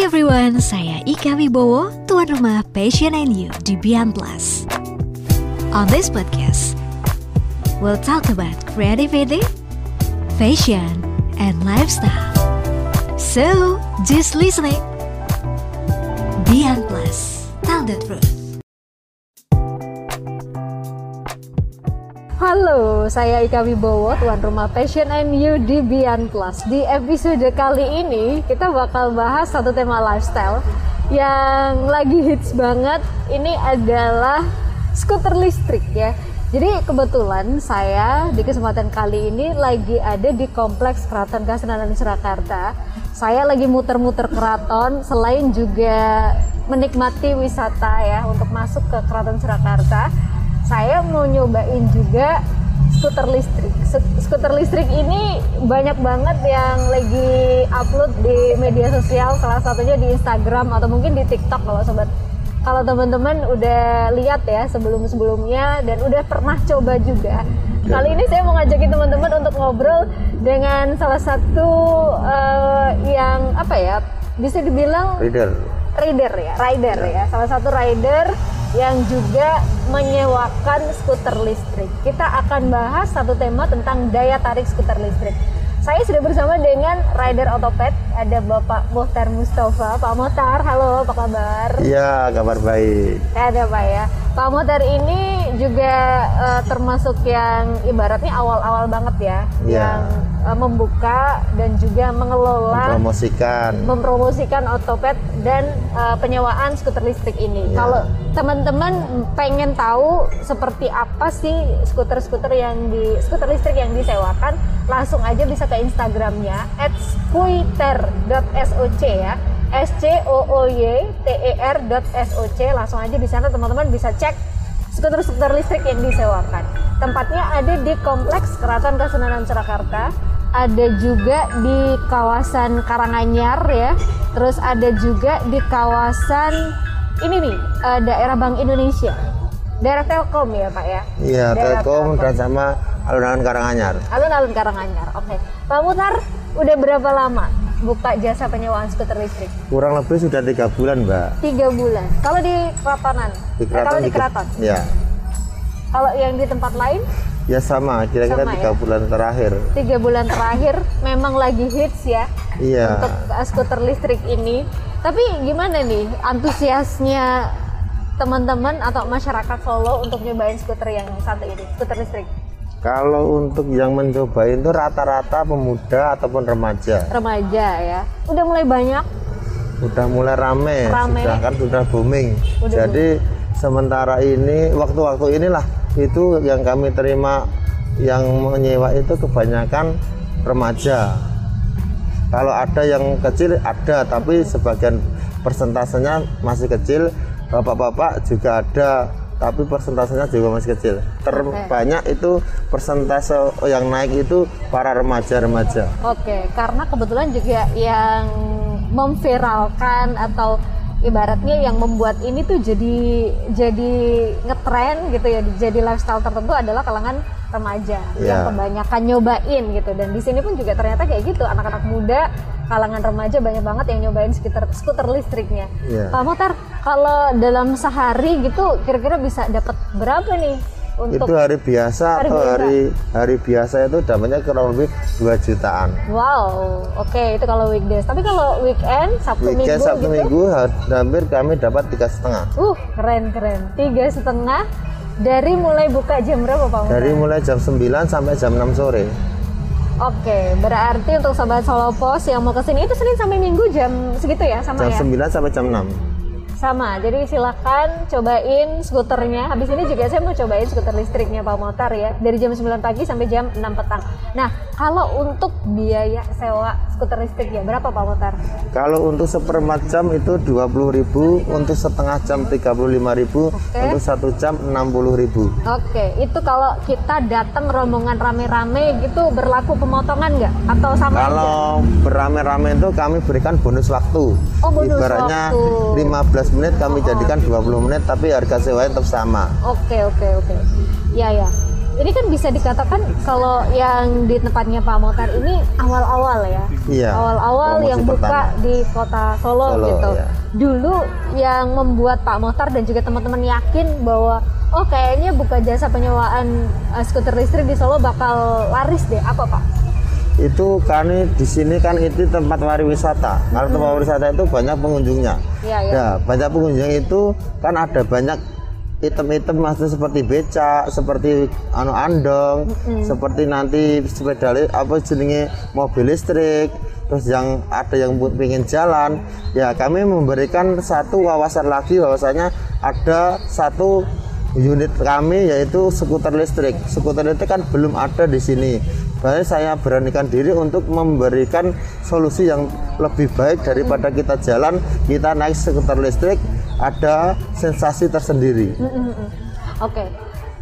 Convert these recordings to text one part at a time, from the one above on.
Everyone, saya Ika Wibowo, tuan rumah Passion and You di Beyond Plus. On this podcast, we'll talk about creativity, fashion, and lifestyle. So, just listening. Beyond Plus, tell the truth. Halo, saya Ika Wibowo, tuan rumah Passion and You di Beyond Plus. Di episode kali ini kita bakal bahas satu tema lifestyle yang lagi hits banget. Ini adalah skuter listrik ya. Jadi kebetulan saya di kesempatan kali ini lagi ada di Kompleks Keraton Kasenanan Surakarta. Saya lagi muter-muter keraton selain juga menikmati wisata ya untuk masuk ke Keraton Surakarta saya mau nyobain juga skuter listrik. Skuter listrik ini banyak banget yang lagi upload di media sosial, salah satunya di Instagram atau mungkin di TikTok kalau sobat. Kalau teman-teman udah lihat ya sebelum-sebelumnya dan udah pernah coba juga. Kali ini saya mau ngajakin teman-teman untuk ngobrol dengan salah satu uh, yang apa ya bisa dibilang rider rider ya, rider ya, ya. salah satu rider yang juga menyewakan skuter listrik. Kita akan bahas satu tema tentang daya tarik skuter listrik. Saya sudah bersama dengan rider otopet, ada Bapak Mohtar Mustafa. Pak Mohtar, halo, apa kabar? Iya, kabar baik. Ada Pak ya. Pak Mohtar ini juga uh, termasuk yang ibaratnya awal-awal banget ya, ya. yang uh, membuka dan juga mengelola mempromosikan mempromosikan otopet dan uh, penyewaan skuter listrik ini. Ya. Kalau teman-teman pengen tahu seperti apa sih skuter-skuter yang di skuter listrik yang disewakan, langsung aja bisa ke Instagramnya @skuiter.soc ya. S C O O Y T E R .soc langsung aja di sana teman-teman bisa cek skuter-skuter listrik yang disewakan. Tempatnya ada di Kompleks Keraton Kasenanan Surakarta, ada juga di kawasan Karanganyar ya. Terus ada juga di kawasan ini nih uh, daerah Bank Indonesia. Daerah Telkom ya Pak ya? Iya Telkom, Telkom dan sama alun-alun Karanganyar. Alun-alun Karanganyar, oke. Pak Mutar, udah berapa lama buka jasa penyewaan skuter listrik? Kurang lebih sudah tiga bulan, Mbak. Tiga bulan. Kalau di keratonan? Di keraton. Eh, kalau di keraton? Ya. Kalau yang di tempat lain? Ya sama, kira-kira tiga ya? bulan terakhir. Tiga bulan terakhir memang lagi hits ya. Iya. Untuk skuter listrik ini. Tapi gimana nih antusiasnya teman-teman atau masyarakat Solo untuk nyobain skuter yang satu ini, skuter listrik? Kalau untuk yang mencoba itu rata-rata pemuda ataupun remaja. Remaja ya. Udah mulai banyak? Udah mulai rame, rame. sudah kan sudah booming. Udah Jadi booming. sementara ini waktu-waktu inilah itu yang kami terima yang menyewa itu kebanyakan remaja. Kalau ada yang kecil ada, tapi sebagian persentasenya masih kecil. Bapak-bapak juga ada tapi persentasenya juga masih kecil. Terbanyak okay. itu persentase yang naik itu para remaja-remaja. Oke, okay. karena kebetulan juga yang memviralkan atau ibaratnya yang membuat ini tuh jadi jadi ngetren gitu ya, jadi lifestyle tertentu adalah kalangan remaja yeah. yang kebanyakan nyobain gitu dan di sini pun juga ternyata kayak gitu anak-anak muda kalangan remaja banyak banget yang nyobain skuter skuter listriknya. Yeah. Pak Motar, kalau dalam sehari gitu kira-kira bisa dapat berapa nih? Untuk itu hari biasa hari atau biasa. hari hari biasa itu dapatnya kurang lebih 2 jutaan. Wow, oke okay, itu kalau weekdays. Tapi kalau weekend, Sabtu weekend, Minggu Sabtu gitu? Minggu hampir kami dapat tiga setengah. Uh, keren keren. Tiga setengah dari mulai buka jam berapa Pak? Dari mulai jam 9 sampai jam 6 sore. Oke, berarti untuk sobat Solo Pos yang mau ke sini itu Senin sampai Minggu jam segitu ya sama jam ya? Jam 9 sampai jam 6 sama jadi silakan cobain skuternya. Habis ini juga saya mau cobain skuter listriknya Pak Motar ya dari jam 9 pagi sampai jam 6 petang. Nah kalau untuk biaya sewa skuter listrik ya berapa Pak Motar kalau untuk seperempat jam itu 20.000 untuk setengah jam 35.000 okay. untuk satu jam 60.000 oke okay. itu kalau kita datang rombongan rame-rame gitu berlaku pemotongan nggak atau sama kalau berame-rame itu kami berikan bonus waktu oh, bonus ibaratnya waktu. 15 menit kami jadikan 20 menit tapi harga sewanya tetap sama. Oke oke oke. Ya ya. Ini kan bisa dikatakan kalau yang di tempatnya Pak Motar ini awal-awal ya. Iya, Awal-awal yang buka pertama. di kota Solo, Solo, gitu. iya. Dulu yang membuat Pak Motar dan juga teman-teman yakin bahwa oh kayaknya buka jasa penyewaan eh, skuter listrik di Solo bakal laris deh. Apa Pak? itu kami di sini kan itu tempat pariwisata. Kalau tempat pariwisata itu banyak pengunjungnya. Iya, iya. Ya, banyak pengunjung itu kan ada banyak item-item maksudnya seperti becak, seperti anu andong, seperti nanti sepeda apa jenenge mobil listrik, terus yang ada yang pengen jalan, ya kami memberikan satu wawasan lagi bahwasanya ada satu unit kami yaitu skuter listrik. Skuter listrik kan belum ada di sini. Makanya saya beranikan diri untuk memberikan solusi yang lebih baik daripada kita jalan, kita naik skuter listrik, ada sensasi tersendiri. Mm-mm. Oke,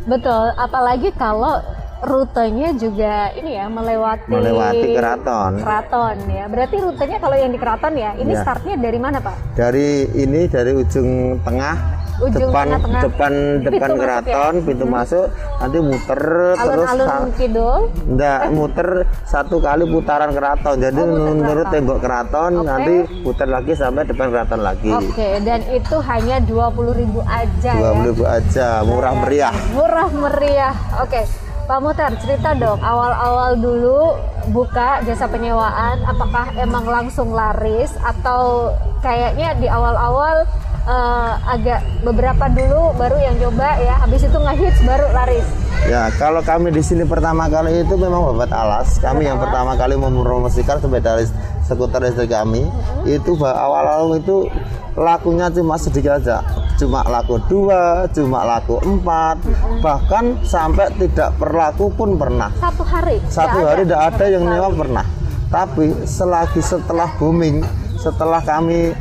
betul. Apalagi kalau rutenya juga ini ya melewati Melewati keraton. Keraton ya. Berarti rutenya kalau yang di keraton ya, ini Ya. startnya dari mana Pak? Dari ini dari ujung tengah Ujung depan tengah-tengah. depan depan Pintu masuk keraton, pintu masuk, nanti muter terus sa- kidul. Enggak, muter satu kali putaran keraton. Jadi Oh, muter menurut keraton. tembok keraton, Oke. nanti putar lagi sampai depan keraton lagi. Oke, dan itu hanya 20.000 aja Dua ya. ribu aja, murah meriah. Murah meriah. Oke. Pak Mutar, cerita dong awal-awal dulu buka jasa penyewaan, apakah emang langsung laris atau kayaknya di awal-awal eh, agak beberapa dulu baru yang coba ya, habis itu ngehits baru laris. Ya, kalau kami di sini pertama kali itu memang babat alas. Kami yang pertama kali mempromosikan sepeda skuter listrik kami itu ba- awal-awal itu lakunya cuma sedikit aja, cuma laku dua, cuma laku empat, bahkan sampai tidak berlaku pun pernah. Satu hari. Satu hari ada. tidak ada yang nyewa pernah. Tapi selagi setelah booming, setelah kami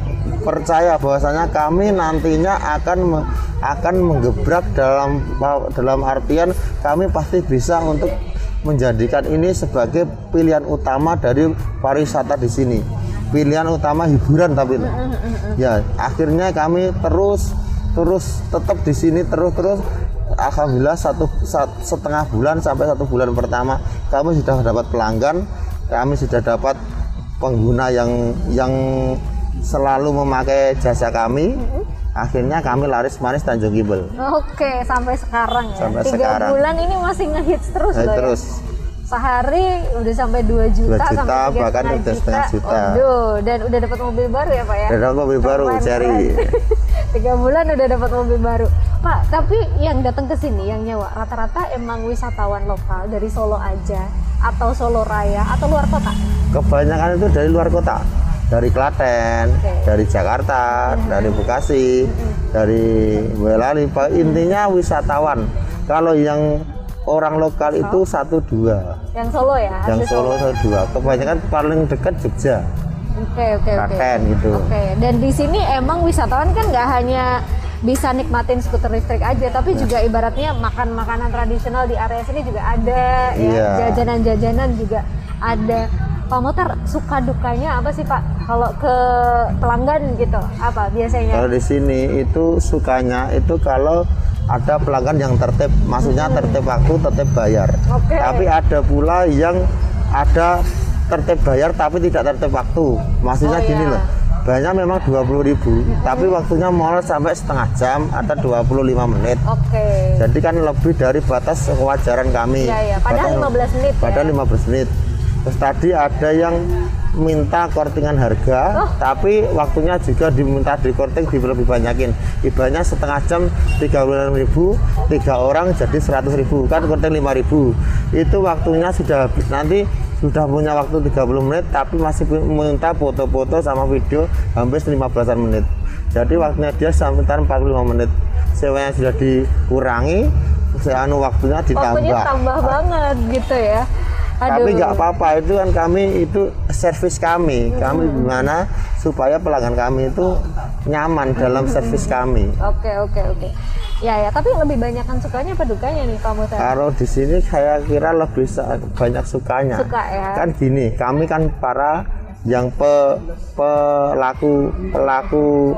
percaya bahwasanya kami nantinya akan akan menggebrak dalam dalam artian kami pasti bisa untuk menjadikan ini sebagai pilihan utama dari pariwisata di sini. Pilihan utama hiburan tapi ya akhirnya kami terus terus tetap di sini terus terus alhamdulillah satu sat- setengah bulan sampai satu bulan pertama kami sudah dapat pelanggan kami sudah dapat pengguna yang yang selalu memakai jasa kami akhirnya kami laris manis Tanjung Kibel Oke, sampai sekarang ya. Sampai Tiga sekarang. bulan ini masih ngehits terus loh ya. terus Sehari udah sampai 2 juta, 2 juta, sampai bahkan udah setengah juta. Waduh, dan udah dapat mobil baru ya Pak ya? Udah dapat mobil baru, keren. Tiga bulan udah dapat mobil baru. Pak, tapi yang datang ke sini yang nyewa rata-rata emang wisatawan lokal dari Solo aja atau Solo Raya atau luar kota? kebanyakan itu dari luar kota dari Klaten, Oke. dari Jakarta, dari Bekasi, dari Boyolali. Intinya wisatawan. Kalau yang orang lokal itu satu dua, Yang Solo ya? yang Solo satu dua. Kebanyakan paling dekat Jogja, Oke, oke, oke. Klaten gitu. Oke, dan di sini emang wisatawan kan nggak hanya bisa nikmatin skuter listrik aja, tapi Ya. juga ibaratnya makan makanan tradisional di area sini juga ada, Iya. ya jajanan-jajanan juga ada. Pak Motar suka dukanya apa sih Pak? Kalau ke pelanggan gitu, apa biasanya? Kalau di sini itu sukanya itu kalau ada pelanggan yang tertib, maksudnya tertib waktu, tertib bayar. Oke. Tapi ada pula yang ada tertib bayar tapi tidak tertib waktu. Maksudnya Oh, gini iya. loh. Banyak memang 20.000, tapi waktunya molor sampai setengah jam atau 25 menit. Oke. Jadi kan lebih dari batas kewajaran kami. Iya, iya. Padahal Batas- 15 menit ya. Padahal 15 menit. Terus tadi ada yang minta kortingan harga, Oh. tapi waktunya juga diminta di korting di lebih banyakin. Ibaratnya setengah jam 36.000 ribu, tiga orang jadi 100.000 ribu, kan korting 5.000 Itu waktunya sudah habis. Nanti sudah punya waktu 30 menit, tapi masih minta foto-foto sama video hampir 15 menit. Jadi waktunya dia sampai 45 menit. Sewanya sudah dikurangi, seanu waktunya ditambah. Waktunya tambah banget gitu ya. Tapi nggak apa-apa itu kan kami itu servis kami, kami gimana supaya pelanggan kami itu nyaman dalam servis kami. Oke, oke, oke. Ya, ya. Tapi lebih banyak kan sukanya apa dukanya nih Motar? Kalau di sini saya kira lebih banyak sukanya. Suka ya. Kan gini, kami kan para yang pe- pelaku pelaku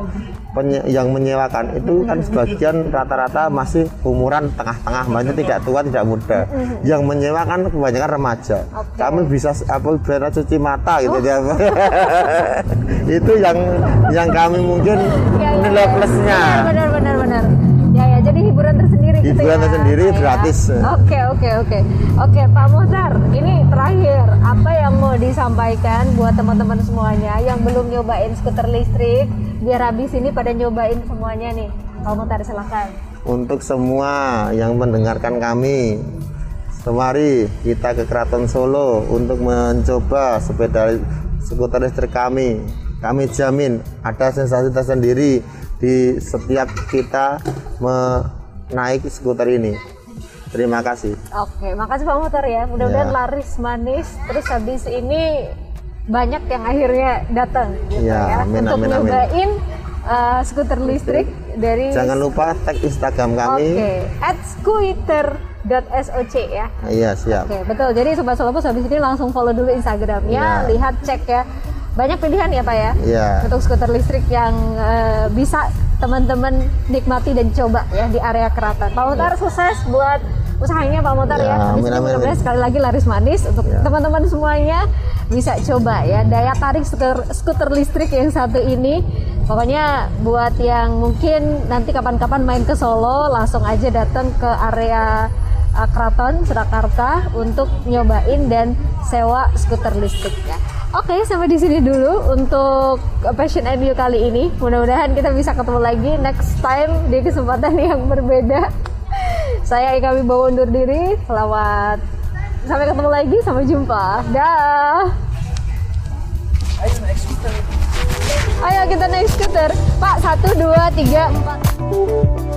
penye- yang menyewakan itu kan sebagian rata-rata masih umuran tengah-tengah, maksudnya tidak tua tidak muda. Yang menyewakan kebanyakan remaja. Oke. Kami bisa apa bisa cuci mata gitu dia. itu yang yang kami mungkin Ya, ya, nilai ya. plusnya. Benar, benar, benar. Gitu Hiburan ya. tersendiri Pak, ya. gratis. Oke, oke, oke. Oke, Pak Mohtar, ini terakhir apa yang mau disampaikan buat teman-teman semuanya yang belum nyobain skuter listrik biar habis ini pada nyobain semuanya nih. Pak Mohtar silakan. Untuk semua yang mendengarkan kami, semari kita ke Keraton Solo untuk mencoba sepeda skuter listrik kami. Kami jamin ada sensasi tersendiri di setiap kita menaiki skuter ini. Terima kasih. Oke, makasih Pak Mohtar ya. Mudah-mudahan Ya. laris manis. Terus habis ini banyak yang akhirnya datang gitu Ya, ya, amin, untuk amin, amin. nyobain uh, skuter listrik dari Jangan lupa tag Instagram kami. Oke, at scooter.soc ya. Iya, siap. Oke, betul. Jadi Sobat Solopus habis ini langsung follow dulu Instagramnya, Iya. lihat cek ya. Banyak pilihan ya Pak ya? Iya. Untuk skuter listrik yang eh, bisa teman-teman nikmati dan coba ya di area keraton. Pak Mutar sukses buat usahanya Pak Mutar ya. Ya, amin, amin, amin. sekali lagi laris manis untuk Ya. teman-teman semuanya bisa coba ya daya tarik skuter, skuter listrik yang satu ini. Pokoknya buat yang mungkin nanti kapan-kapan main ke Solo langsung aja datang ke area uh, Keraton Surakarta untuk nyobain dan sewa skuter listrik ya. Oke, sampai di sini dulu untuk Passion and You kali ini. Mudah-mudahan kita bisa ketemu lagi next time di kesempatan yang berbeda. Saya Ika Wibowo undur diri. Selamat sampai ketemu lagi, sampai jumpa. Dah. Ayo kita naik skuter. Pak, satu, dua, tiga, empat.